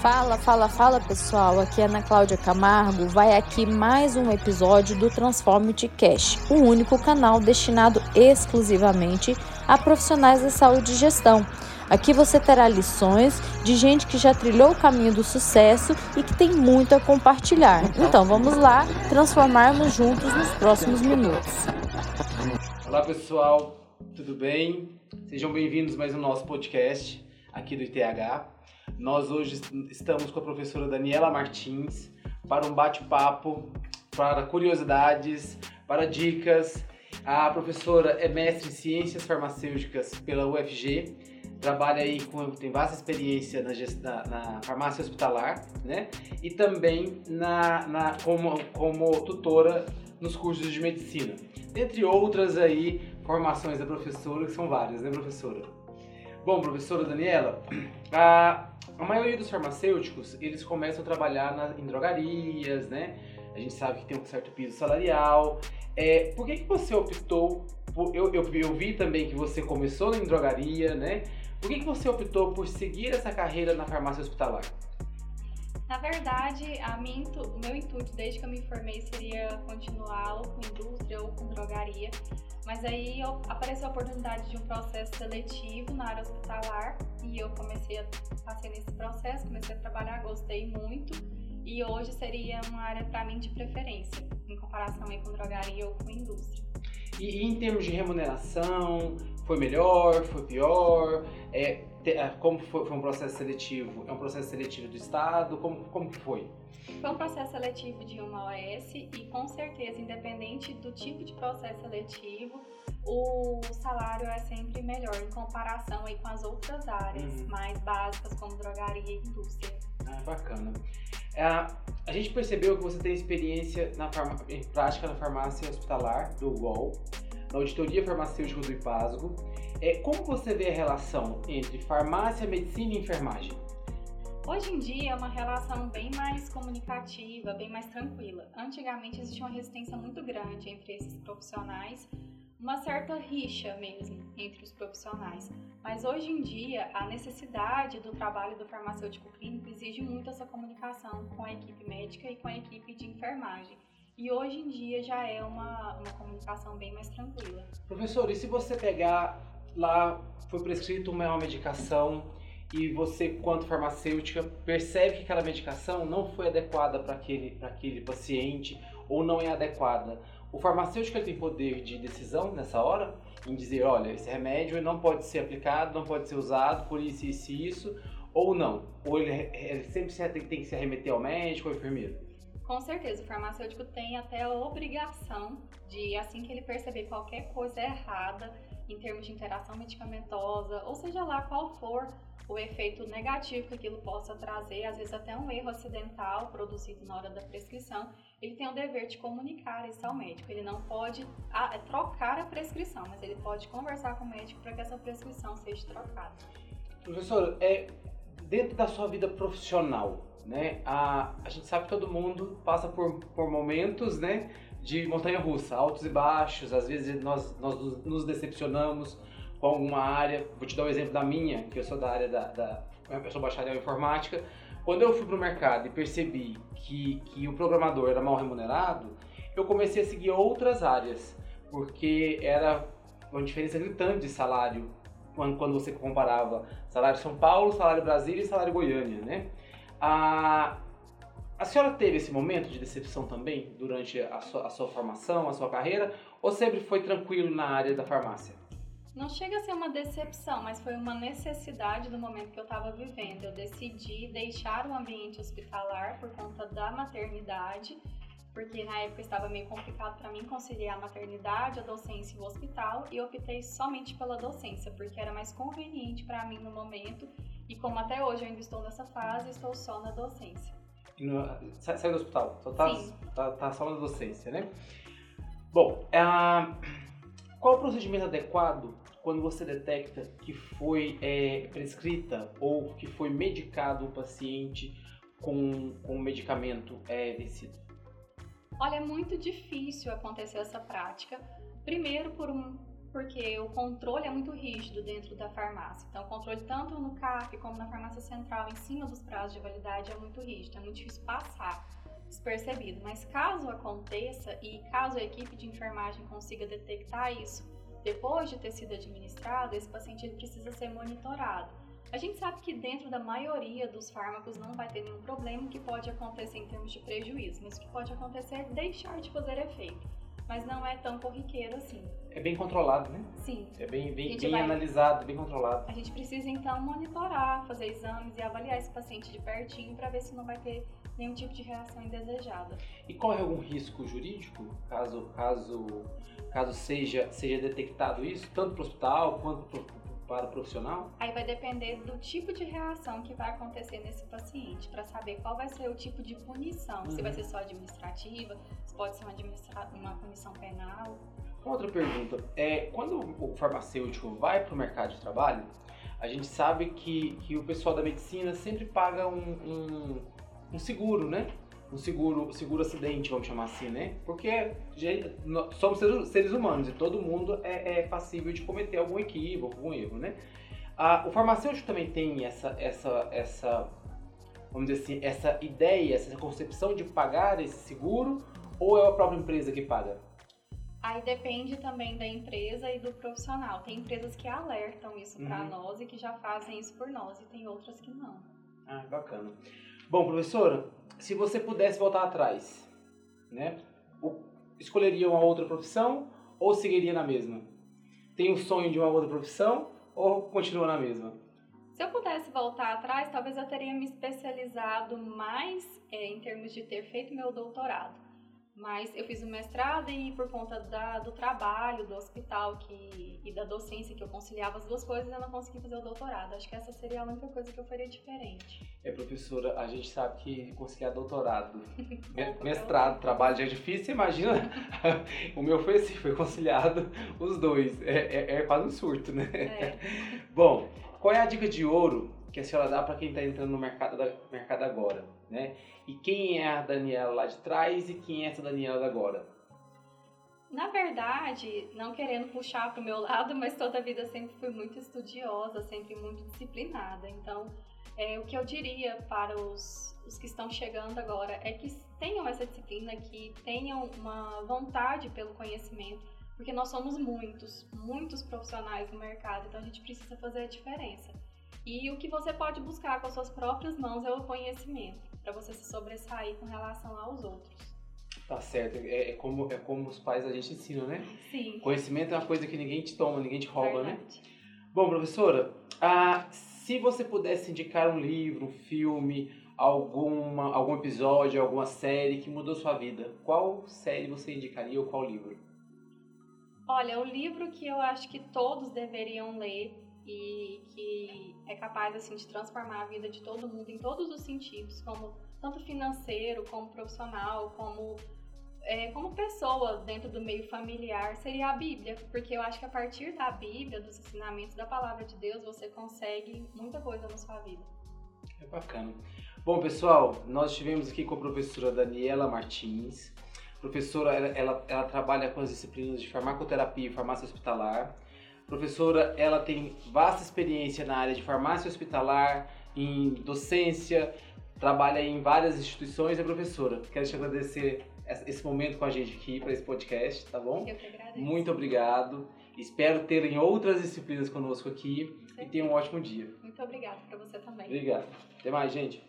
Fala, fala, fala pessoal, aqui é Ana Cláudia Camargo. Vai aqui mais um episódio do Transformity Cash, o único canal destinado exclusivamente a profissionais da saúde e gestão. Aqui você terá lições de gente que já trilhou o caminho do sucesso e que tem muito a compartilhar. Então vamos lá transformarmos juntos nos próximos minutos. Olá pessoal, tudo bem? Sejam bem-vindos mais um nosso podcast aqui do ITH. Nós hoje estamos com a professora Daniela Martins para um bate-papo, para curiosidades, para dicas. A professora é mestre em ciências farmacêuticas pela UFG, trabalha aí com tem vasta experiência na, na, farmácia hospitalar, né? E também na, na como, como tutora nos cursos de medicina, entre outras aí formações da professora que são várias, né, professora? Bom, professora Daniela, a, a maioria dos farmacêuticos, eles começam a trabalhar na, em drogarias, né? A gente sabe que tem um certo piso salarial. É, por que, que você optou, por, eu, eu, eu vi também que você começou em drogaria, né? Por que, que você optou por seguir essa carreira na farmácia hospitalar? Na verdade, a minha, o meu intuito desde que eu me formei seria continuar ou com indústria ou com drogaria, mas aí eu, apareceu a oportunidade de um processo seletivo na área hospitalar e eu comecei a passei nesse processo, comecei a trabalhar, gostei muito e hoje seria uma área para mim de preferência em comparação aí com drogaria ou com indústria. E, e em termos de remuneração, foi melhor, foi pior? É, é, como foi, foi, um processo seletivo? É um processo seletivo do Estado? Como, como que foi? Foi um processo seletivo de uma OS e com certeza, independente do tipo de processo seletivo, o salário é sempre melhor em comparação aí com as outras áreas uhum. mais básicas como drogaria e indústria. Ah, bacana. É, a gente percebeu que você tem experiência na farma, em prática na farmácia hospitalar do UOL, na auditoria farmacêutica do IPASGO. É, como você vê a relação entre farmácia, medicina e enfermagem? Hoje em dia é uma relação bem mais comunicativa, bem mais tranquila. Antigamente existia uma resistência muito grande entre esses profissionais, uma certa rixa mesmo entre os profissionais. Mas hoje em dia a necessidade do trabalho do farmacêutico clínico exige muito essa comunicação com a equipe médica e com a equipe de enfermagem. E hoje em dia já é uma, uma comunicação bem mais tranquila. Professor, e se você pegar lá, foi prescrito uma medicação e você, quanto farmacêutica, percebe que aquela medicação não foi adequada para aquele, aquele paciente ou não é adequada, o farmacêutico tem poder de decisão nessa hora em dizer, olha, esse remédio não pode ser aplicado, não pode ser usado por isso, isso e isso, ou não? Ou ele, ele sempre tem que se remeter ao médico ou enfermeiro? Com certeza, o farmacêutico tem até a obrigação de, assim que ele perceber qualquer coisa errada em termos de interação medicamentosa, ou seja lá qual for o efeito negativo que aquilo possa trazer, às vezes até um erro acidental produzido na hora da prescrição, ele tem o dever de comunicar isso ao médico. Ele não pode a, é trocar a prescrição, mas ele pode conversar com o médico para que essa prescrição seja trocada. Professor, é, dentro da sua vida profissional, né, a, a gente sabe que todo mundo passa por, por momentos, né, de montanha russa, altos e baixos, às vezes nós, nós nos decepcionamos, com alguma área. Vou te dar um exemplo da minha, que eu sou da área da, da eu sou bacharel em informática. Quando eu fui para o mercado e percebi que, que o programador era mal remunerado, eu comecei a seguir outras áreas, porque era uma diferença gritante de salário quando você comparava salário São Paulo, salário Brasília e salário Goiânia, né? A, a senhora teve esse momento de decepção também durante a sua, a sua formação, a sua carreira, ou sempre foi tranquilo na área da farmácia? Não chega a ser uma decepção, mas foi uma necessidade do momento que eu estava vivendo. Eu decidi deixar o ambiente hospitalar por conta da maternidade, porque na época estava meio complicado para mim conciliar a maternidade, a docência e o hospital, e optei somente pela docência, porque era mais conveniente para mim no momento. E como até hoje eu ainda estou nessa fase, estou só na docência. Saiu do hospital, só tá, tá, tá, só na docência, né? Bom, uh, qual o procedimento adequado quando você detecta que foi é, prescrita ou que foi medicado o paciente com, com um medicamento é, vencido? Olha, é muito difícil acontecer essa prática. Primeiro, por um porque o controle é muito rígido dentro da farmácia. Então, o controle tanto no CAP como na farmácia central, em cima dos prazos de validade, é muito rígido, é muito difícil passar despercebido. Mas caso aconteça e caso a equipe de enfermagem consiga detectar isso depois de ter sido administrado, esse paciente precisa ser monitorado. A gente sabe que dentro da maioria dos fármacos não vai ter nenhum problema, que pode acontecer em termos de prejuízo, mas o que pode acontecer é deixar de fazer efeito mas não é tão corriqueiro assim. É bem controlado, né? Sim. É bem, bem, bem vai... analisado, bem controlado. A gente precisa então monitorar, fazer exames e avaliar esse paciente de pertinho para ver se não vai ter nenhum tipo de reação indesejada. E corre algum risco jurídico caso caso caso seja seja detectado isso tanto para o hospital quanto para para o profissional? Aí vai depender do tipo de reação que vai acontecer nesse paciente, para saber qual vai ser o tipo de punição. Uhum. Se vai uhum. ser só administrativa, se pode ser uma, uma punição penal. Outra pergunta, é, quando o farmacêutico vai para o mercado de trabalho, a gente sabe que, que o pessoal da medicina sempre paga um, um, um seguro, né? Um seguro, seguro acidente, vamos chamar assim, né? Porque somos seres humanos e todo mundo é, é passível de cometer algum equívoco, algum erro, né? Ah, o farmacêutico também tem essa, essa, essa, vamos dizer assim, essa ideia, essa concepção de pagar esse seguro ou é a própria empresa que paga? Aí depende também da empresa e do profissional. Tem empresas que alertam isso uhum. para nós e que já fazem isso por nós, e tem outras que não. Ah, bacana. Bom, professora, se você pudesse voltar atrás, né? Escolheria uma outra profissão ou seguiria na mesma? Tem um sonho de uma outra profissão ou continua na mesma? Se eu pudesse voltar atrás, talvez eu teria me especializado mais é, em termos de ter feito meu doutorado. Mas eu fiz o mestrado e por conta da, do trabalho, do hospital que, e da docência que eu conciliava as duas coisas, eu não consegui fazer o doutorado. Acho que essa seria a única coisa que eu faria diferente. É, professora, a gente sabe que conciliar doutorado, mestrado, trabalho já é difícil, imagina. o meu foi assim, foi conciliado os dois. É, é, é quase um surto, né? É. Bom, qual é a dica de ouro que a senhora dá para quem está entrando no mercado, da, mercado agora, né? E quem é a Daniela lá de trás e quem é essa Daniela da agora? Na verdade, não querendo puxar para o meu lado, mas toda a vida sempre fui muito estudiosa, sempre muito disciplinada. Então, é, o que eu diria para os, os que estão chegando agora é que tenham essa disciplina, que tenham uma vontade pelo conhecimento, porque nós somos muitos, muitos profissionais no mercado, então a gente precisa fazer a diferença. E o que você pode buscar com as suas próprias mãos é o conhecimento, para você se sobressair com relação aos outros. Tá certo, é, é, como, é como os pais a gente ensina, né? Sim. Conhecimento é uma coisa que ninguém te toma, ninguém te rouba, né? Verdade. né? Bom, professora, ah, se você pudesse indicar um livro, um filme, alguma, algum episódio, alguma série que mudou sua vida, qual série você indicaria ou qual livro? Olha, o livro que eu acho que todos deveriam ler e que é capaz assim de transformar a vida de todo mundo em todos os sentidos, como tanto financeiro, como profissional, como é, como pessoa dentro do meio familiar, seria a Bíblia, porque eu acho que a partir da Bíblia, dos ensinamentos da palavra de Deus, você consegue muita coisa na sua vida. É bacana. Bom, pessoal, nós estivemos aqui com a professora Daniela Martins. Professora, ela, ela, ela trabalha com as disciplinas de farmacoterapia e farmácia hospitalar Professora, ela tem vasta experiência na área de farmácia hospitalar, em docência, trabalha em várias instituições. É professora, quero te agradecer esse momento com a gente aqui para esse podcast, tá bom? Eu que agradeço. Muito obrigado. Espero ter em outras disciplinas conosco aqui e tenha um ótimo dia. Muito obrigada para você também. Obrigado. Até mais, gente.